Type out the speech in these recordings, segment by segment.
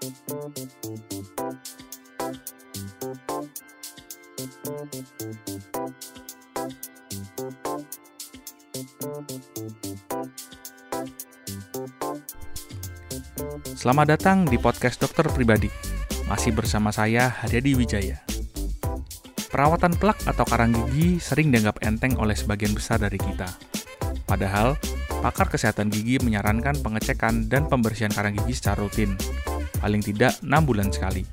Selamat datang di podcast dokter pribadi. Masih bersama saya Haryadi Wijaya. Perawatan plak atau karang gigi sering dianggap enteng oleh sebagian besar dari kita. Padahal, pakar kesehatan gigi menyarankan pengecekan dan pembersihan karang gigi secara rutin, paling tidak 6 bulan sekali.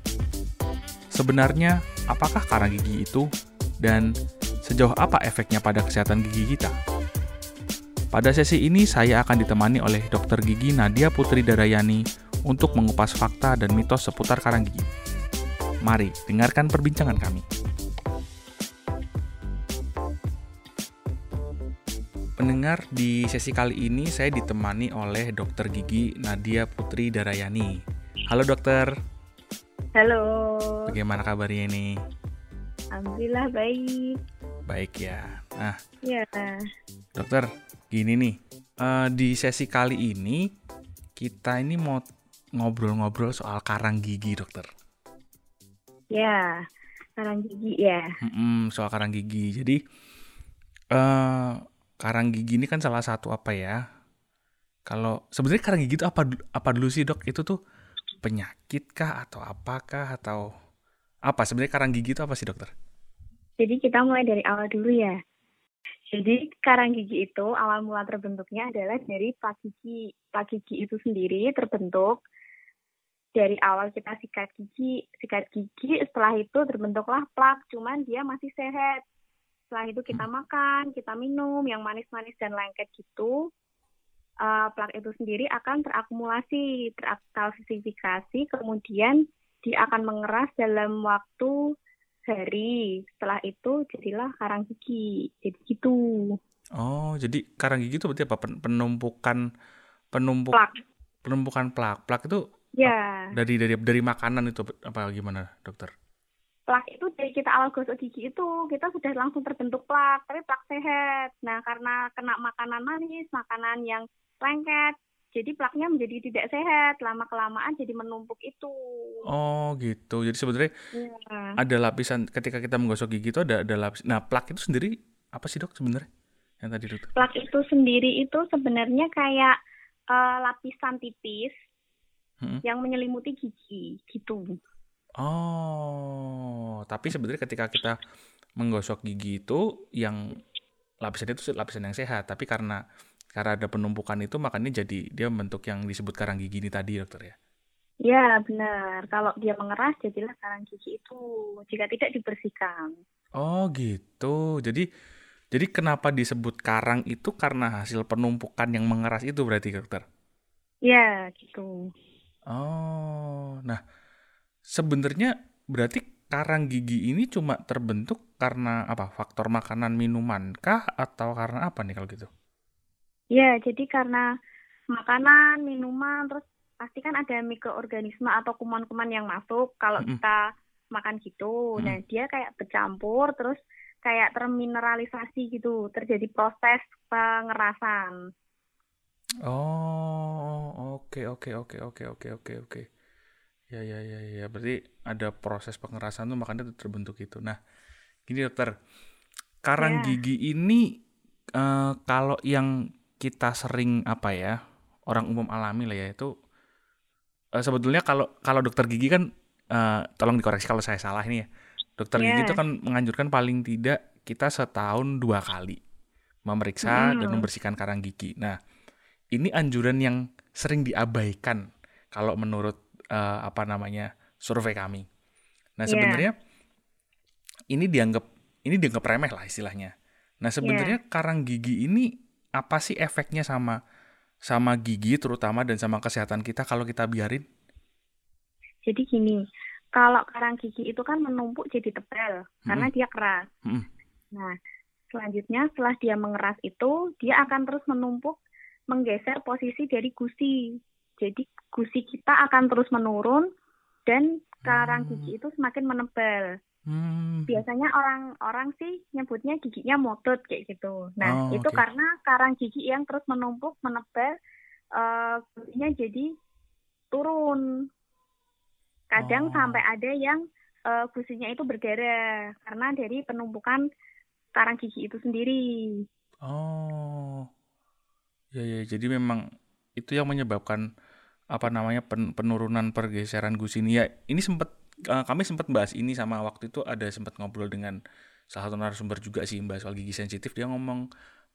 Sebenarnya, apakah karang gigi itu dan sejauh apa efeknya pada kesehatan gigi kita? Pada sesi ini saya akan ditemani oleh Dr. Gigi Nadia Putri Darayani untuk mengupas fakta dan mitos seputar karang gigi. Mari dengarkan perbincangan kami. Pendengar, di sesi kali ini saya ditemani oleh Dokter Gigi Nadia Putri Darayani. Halo dokter. Halo. Bagaimana kabarnya ini? Alhamdulillah baik. Baik ya. Nah, ya. Dokter, gini nih. Uh, di sesi kali ini kita ini mau ngobrol-ngobrol soal karang gigi, dokter. Ya, karang gigi ya. Mm-mm, soal karang gigi. Jadi uh, karang gigi ini kan salah satu apa ya? Kalau sebenarnya karang gigi itu apa apa dulu sih dok? Itu tuh penyakit kah atau apakah atau apa? Sebenarnya karang gigi itu apa sih dokter? Jadi kita mulai dari awal dulu ya. Jadi karang gigi itu awal mula terbentuknya adalah dari plak gigi. Plak gigi itu sendiri terbentuk dari awal kita sikat gigi, sikat gigi, setelah itu terbentuklah plak, cuman dia masih sehat. Setelah itu kita hmm. makan, kita minum yang manis-manis dan lengket gitu, uh, plak itu sendiri akan terakumulasi, terkalsifikasi, kemudian dia akan mengeras dalam waktu hari. Setelah itu jadilah karang gigi. Jadi gitu. Oh, jadi karang gigi itu berarti apa? Penumpukan penumpuk plak. Penumpukan plak. Plak itu Ya. Dari dari dari makanan itu apa gimana, dokter? Plak itu dari kita awal gosok gigi itu kita sudah langsung terbentuk plak, tapi plak sehat. Nah, karena kena makanan manis, makanan yang lengket, jadi plaknya menjadi tidak sehat. Lama kelamaan jadi menumpuk itu. Oh, gitu. Jadi sebenarnya ya. ada lapisan ketika kita menggosok gigi itu ada ada lapis. Nah, plak itu sendiri apa sih, Dok, sebenarnya? Yang tadi, Dok. Plak itu sendiri itu sebenarnya kayak uh, lapisan tipis hmm. yang menyelimuti gigi gitu. Oh, tapi sebenarnya ketika kita menggosok gigi itu yang lapisan itu lapisan yang sehat, tapi karena karena ada penumpukan itu makanya jadi dia bentuk yang disebut karang gigi ini tadi, dokter ya. Ya benar. Kalau dia mengeras jadilah karang gigi itu jika tidak dibersihkan. Oh gitu. Jadi jadi kenapa disebut karang itu karena hasil penumpukan yang mengeras itu berarti dokter? Ya gitu. Oh, nah sebenarnya berarti karang gigi ini cuma terbentuk karena apa? Faktor makanan minuman kah atau karena apa nih kalau gitu? Ya, jadi karena makanan, minuman, terus pasti kan ada mikroorganisme atau kuman-kuman yang masuk kalau mm -hmm. kita makan gitu. Mm. Nah, dia kayak bercampur terus kayak termineralisasi gitu, terjadi proses pengerasan. Oh, oke oke oke oke oke oke oke. Ya ya ya ya, berarti ada proses pengerasan tuh makanya terbentuk itu. Nah, gini dokter, karang yeah. gigi ini uh, kalau yang kita sering apa ya, orang umum alami lah ya itu uh, sebetulnya kalau kalau dokter gigi kan uh, tolong dikoreksi kalau saya salah ini ya. Dokter yeah. gigi itu kan menganjurkan paling tidak kita setahun dua kali memeriksa mm. dan membersihkan karang gigi. Nah, ini anjuran yang sering diabaikan kalau menurut uh, apa namanya survei kami. Nah iya. sebenarnya yeah. ini dianggap ini dianggap remeh lah istilahnya. Nah sebenarnya yeah. karang gigi ini apa sih efeknya sama sama gigi terutama dan sama kesehatan kita kalau kita biarin? Jadi gini, kalau karang gigi itu kan menumpuk jadi tebal hmm. karena dia keras. Hmm. Nah selanjutnya setelah dia mengeras itu dia akan terus menumpuk menggeser posisi dari gusi. Jadi gusi kita akan terus menurun dan karang hmm. gigi itu semakin menebal. Hmm. Biasanya orang-orang sih nyebutnya giginya motot kayak gitu. Nah, oh, itu okay. karena karang gigi yang terus menumpuk, menebal, uh, gusinya jadi turun. Kadang Oh. sampai ada yang eh, gusinya itu berdarah karena dari penumpukan karang gigi itu sendiri. Oh. Ya ya, jadi memang itu yang menyebabkan apa namanya pen- penurunan pergeseran gusi ini. Ya, ini sempat eh, kami sempat bahas ini sama waktu itu ada sempat ngobrol dengan salah satu narasumber juga sih bahas soal gigi sensitif. Dia ngomong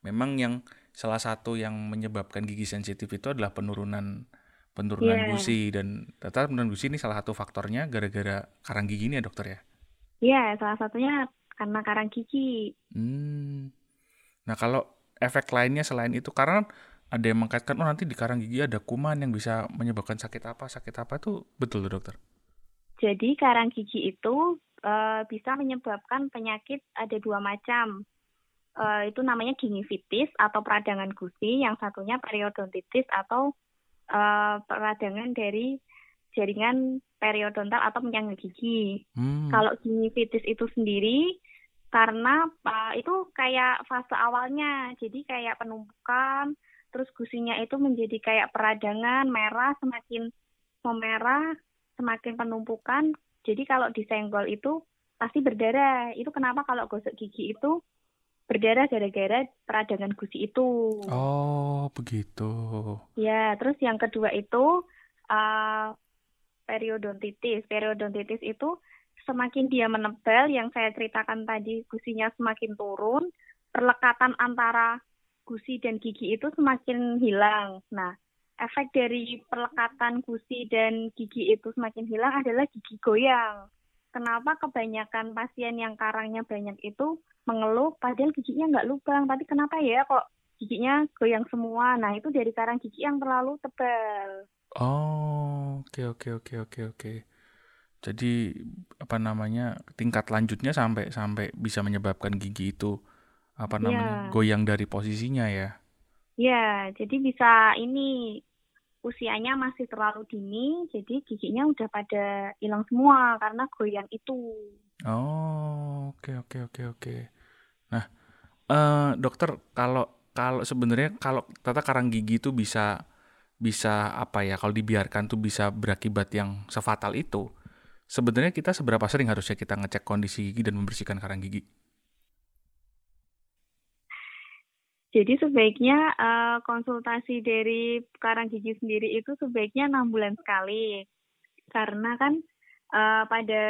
memang yang salah satu yang menyebabkan gigi sensitif itu adalah penurunan penurunan Iya. gusi dan ternyata penurunan gusi ini salah satu faktornya gara-gara karang gigi ini ya dokter ya. Ya, salah satunya karena karang gigi. Hmm. Nah, kalau efek lainnya selain itu karena ada yang mengkaitkan oh nanti di karang gigi ada kuman yang bisa menyebabkan sakit apa, sakit apa itu betul dokter. Jadi karang gigi itu eh, bisa menyebabkan penyakit ada dua macam. Eh, itu namanya gingivitis atau peradangan gusi, yang satunya periodontitis atau eh, peradangan dari jaringan periodontal atau penyangga gigi. Hmm. Kalau gingivitis itu sendiri karena uh, itu kayak fase awalnya, jadi kayak penumpukan, terus gusinya itu menjadi kayak peradangan merah, semakin memerah, semakin penumpukan. Jadi kalau disenggol itu pasti berdarah. Itu kenapa kalau gosok gigi itu berdarah gara-gara peradangan gusi itu. Oh, begitu. Ya, terus yang kedua itu uh, periodontitis. Periodontitis itu semakin dia menebal, yang saya ceritakan tadi gusinya semakin turun, perlekatan antara gusi dan gigi itu semakin hilang. Nah, efek dari perlekatan gusi dan gigi itu semakin hilang adalah gigi goyang. Kenapa kebanyakan pasien yang karangnya banyak itu mengeluh padahal giginya nggak lubang, tapi kenapa ya kok giginya goyang semua? Nah, itu dari karang gigi yang terlalu tebal. Oh, oke oke oke oke oke. Jadi apa namanya tingkat lanjutnya sampai sampai bisa menyebabkan gigi itu apa namanya Iya. goyang dari posisinya ya. Ya, jadi bisa ini usianya masih terlalu dini, jadi giginya udah pada hilang semua karena goyang itu. Oh, oke oke oke oke. Nah, eh dokter kalau kalau sebenarnya kalau tata karang gigi itu bisa bisa apa ya kalau dibiarkan tuh bisa berakibat yang sefatal itu. Sebenarnya kita seberapa sering harusnya kita ngecek kondisi gigi dan membersihkan karang gigi? Jadi sebaiknya eh, konsultasi dari karang gigi sendiri itu sebaiknya enam bulan sekali, karena kan eh, pada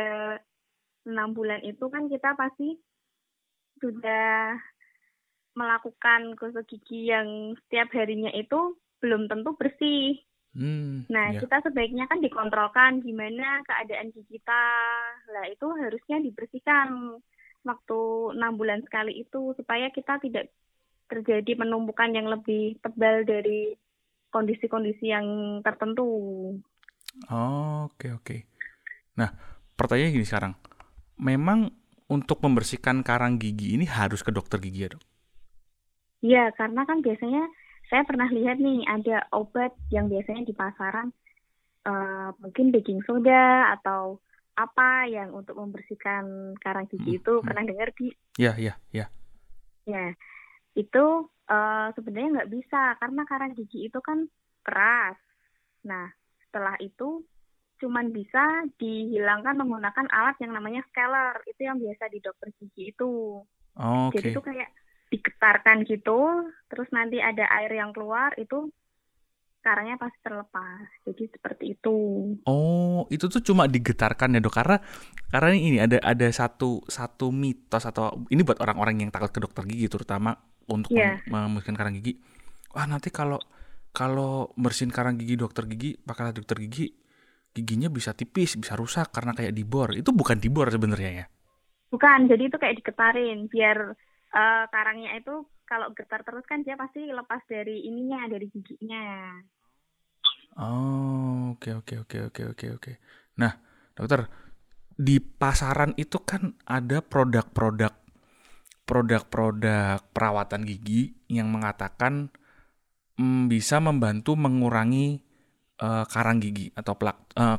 enam bulan itu kan kita pasti sudah melakukan gosok gigi yang setiap harinya itu belum tentu bersih. Hmm, Nah, ya. kita sebaiknya kan dikontrolkan gimana keadaan gigi kita. Lah, itu harusnya dibersihkan waktu enam bulan sekali itu supaya kita tidak terjadi penumpukan yang lebih tebal dari kondisi-kondisi yang tertentu. Oh, oke oke. Nah, pertanyaan gini sekarang. Memang untuk membersihkan karang gigi ini harus ke dokter gigi ya, Dok? Ya, karena kan biasanya saya pernah lihat nih ada obat yang biasanya di pasaran eh, mungkin baking soda atau apa yang untuk membersihkan karang Hmm, gigi itu hmm. pernah dengar di Ya, ya, ya. Ya, itu eh, sebenarnya nggak bisa karena karang gigi itu kan keras. Nah, setelah itu cuman bisa dihilangkan menggunakan alat yang namanya scaler. Itu yang biasa di dokter gigi itu. Oh, Jadi Oke. itu kayak digetarkan gitu, terus nanti ada air yang keluar, itu karangnya pasti terlepas. Jadi seperti itu. Oh, itu tuh cuma digetarkan ya, Dok. Karena karena ini ada ada satu satu mitos atau ini buat orang-orang yang takut ke dokter gigi terutama untuk mem- membersihkan karang gigi. Wah, nanti kalau kalau bersihin karang gigi dokter gigi, pakai dokter gigi, giginya bisa tipis, bisa rusak karena kayak dibor. Itu bukan dibor sebenarnya ya. Bukan, jadi itu kayak digetarin biar eh, karangnya itu kalau getar terus kan dia pasti lepas dari ininya, dari giginya. Oh, oke oke oke oke oke oke. Nah, dokter, di pasaran itu kan ada produk-produk produk-produk perawatan gigi yang mengatakan mm, bisa membantu mengurangi eh, karang gigi atau plak. eh,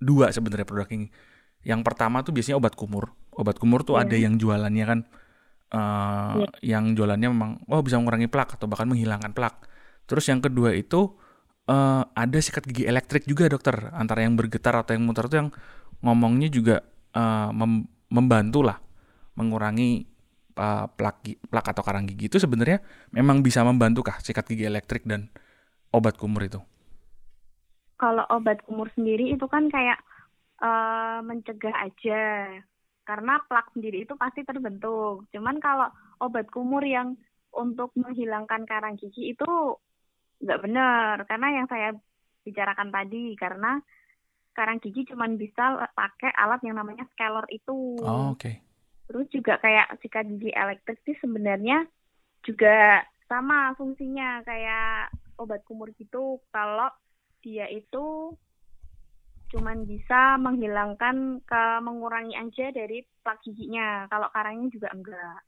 dua sebenarnya produk ini. Yang pertama tuh biasanya obat kumur. Obat kumur tuh Iya. ada yang jualannya kan eh, Iya. yang jualannya memang oh bisa mengurangi plak atau bahkan menghilangkan plak. Terus yang kedua itu uh, ada sikat gigi elektrik juga dokter antara yang bergetar atau yang muter itu yang ngomongnya juga uh, mem membantu lah mengurangi uh, plak plak atau karang gigi itu sebenarnya memang bisa membantu kah sikat gigi elektrik dan obat kumur itu? Kalau obat kumur sendiri itu kan kayak uh, mencegah aja karena plak sendiri itu pasti terbentuk. Cuman kalau obat kumur yang untuk menghilangkan karang gigi itu nggak benar karena yang saya bicarakan tadi karena karang gigi cuma bisa pakai alat yang namanya scaler itu. Oh, oke. Okay. Terus juga kayak sikat gigi elektrik sih sebenarnya juga sama fungsinya kayak obat kumur gitu kalau dia itu cuman bisa menghilangkan ke mengurangi aja dari plak giginya. Kalau karangnya juga enggak.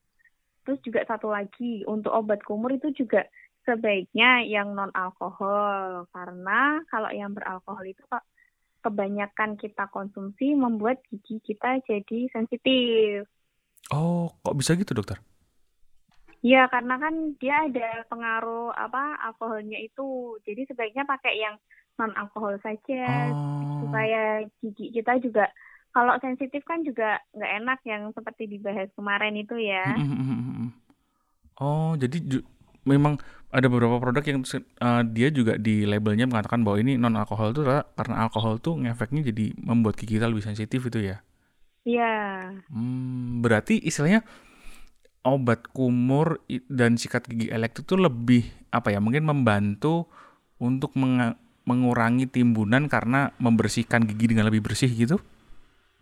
Terus juga satu lagi untuk obat kumur itu juga sebaiknya yang non alkohol karena kalau yang beralkohol itu kebanyakan kita konsumsi membuat gigi kita jadi sensitif. Oh, kok bisa gitu dokter? Ya, karena kan dia ada pengaruh apa alkoholnya itu. Jadi sebaiknya pakai yang non alkohol saja oh. supaya gigi kita juga kalau sensitif kan juga nggak enak yang seperti dibahas kemarin itu ya. Oh, jadi memang ada beberapa produk yang uh, dia juga di labelnya mengatakan bahwa ini non alkohol itu karena alkohol tuh ngefeknya jadi membuat gigi kita lebih sensitif itu ya. Iya. Hmm, berarti istilahnya obat kumur dan sikat gigi elektrik itu lebih apa ya? Mungkin membantu untuk meng mengurangi timbunan karena membersihkan gigi dengan lebih bersih gitu?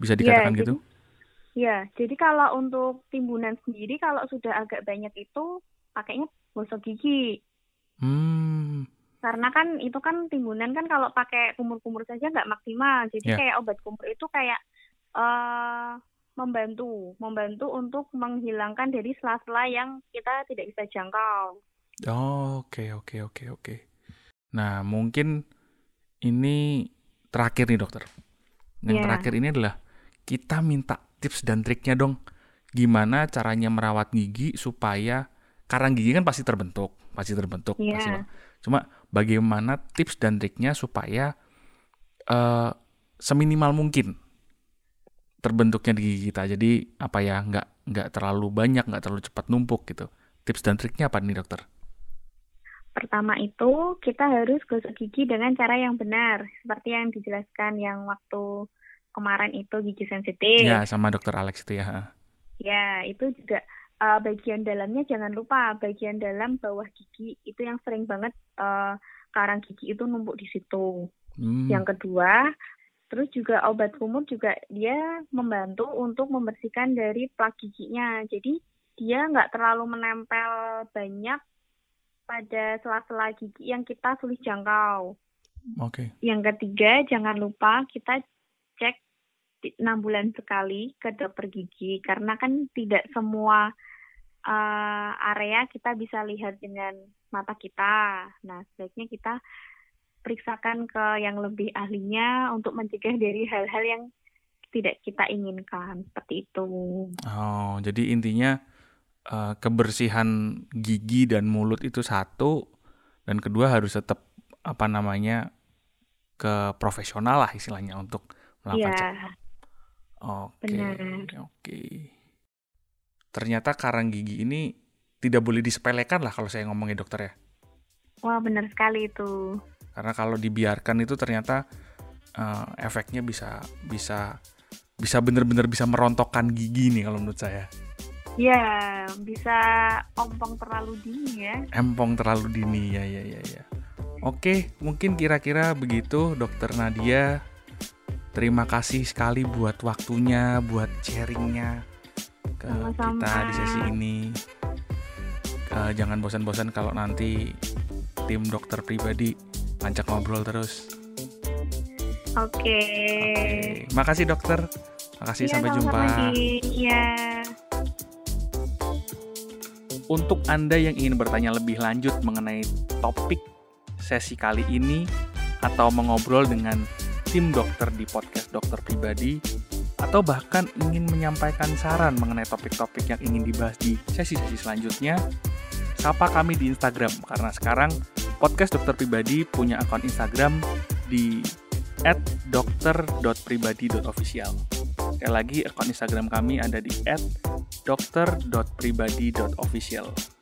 Bisa iya, dikatakan ya, gitu? Iya, jadi kalau untuk timbunan sendiri kalau sudah agak banyak itu pakainya gosok gigi. Hmm. Karena kan itu kan timbunan kan kalau pakai kumur-kumur saja nggak maksimal. Jadi yeah. kayak obat kumur itu kayak uh, membantu, membantu untuk menghilangkan dari sela-sela yang kita tidak bisa jangkau. Oke, oke, oke, oke. Nah, mungkin ini terakhir nih dokter. Yang yeah. terakhir ini adalah kita minta tips dan triknya dong. Gimana caranya merawat gigi supaya karang gigi kan pasti terbentuk, pasti terbentuk. Yeah. Pasti. Cuma bagaimana tips dan triknya supaya uh, seminimal mungkin terbentuknya di gigi kita. Jadi apa ya nggak nggak terlalu banyak, nggak terlalu cepat numpuk gitu. Tips dan triknya apa nih dokter? Pertama itu kita harus gosok gigi dengan cara yang benar, seperti yang dijelaskan yang waktu kemarin itu gigi sensitif. Ya, sama dokter Alex itu ya. Ya, itu juga uh, bagian dalamnya jangan lupa bagian dalam bawah gigi itu yang sering banget uh, karang gigi itu numpuk di situ. Hmm. Yang kedua, terus juga obat kumur juga dia membantu untuk membersihkan dari plak giginya. Jadi dia nggak terlalu menempel banyak pada sela-sela gigi yang kita sulit jangkau. Oke. Okay. Yang ketiga, jangan lupa kita cek enam bulan sekali ke dokter gigi karena kan tidak semua uh, area kita bisa lihat dengan mata kita. Nah, sebaiknya kita periksakan ke yang lebih ahlinya untuk mencegah dari hal-hal yang tidak kita inginkan seperti itu. Oh, jadi intinya uh, kebersihan gigi dan mulut itu satu dan kedua harus tetap apa namanya ke profesional lah istilahnya untuk melakukan ya. Oke, oke. Okay ternyata karang gigi ini tidak boleh disepelekan lah kalau saya ngomongin dokter ya. Wah benar sekali itu. Karena kalau dibiarkan itu ternyata uh, efeknya bisa bisa bisa benar-benar bisa merontokkan gigi nih kalau menurut saya. Ya, bisa ompong terlalu dini ya. Empong terlalu dini ya ya ya ya. Oke, mungkin kira-kira begitu Dokter Nadia. Terima kasih sekali buat waktunya, buat sharingnya ke Sama-sama. kita di sesi ini. Uh, jangan bosan-bosan kalau nanti tim dokter pribadi ngajak ngobrol terus. Oke. Okay. Okay. Makasih dokter. Makasih ya, sampai jumpa. Iya. Untuk Anda yang ingin bertanya lebih lanjut mengenai topik sesi kali ini atau mengobrol dengan tim dokter di podcast dokter pribadi, atau bahkan ingin menyampaikan saran mengenai topik-topik yang ingin dibahas di sesi-sesi selanjutnya, sapa kami di Instagram karena sekarang podcast dokter pribadi punya akun Instagram di @dokter.pribadi.official. Sekali lagi akun Instagram kami ada di @dokter.pribadi.official.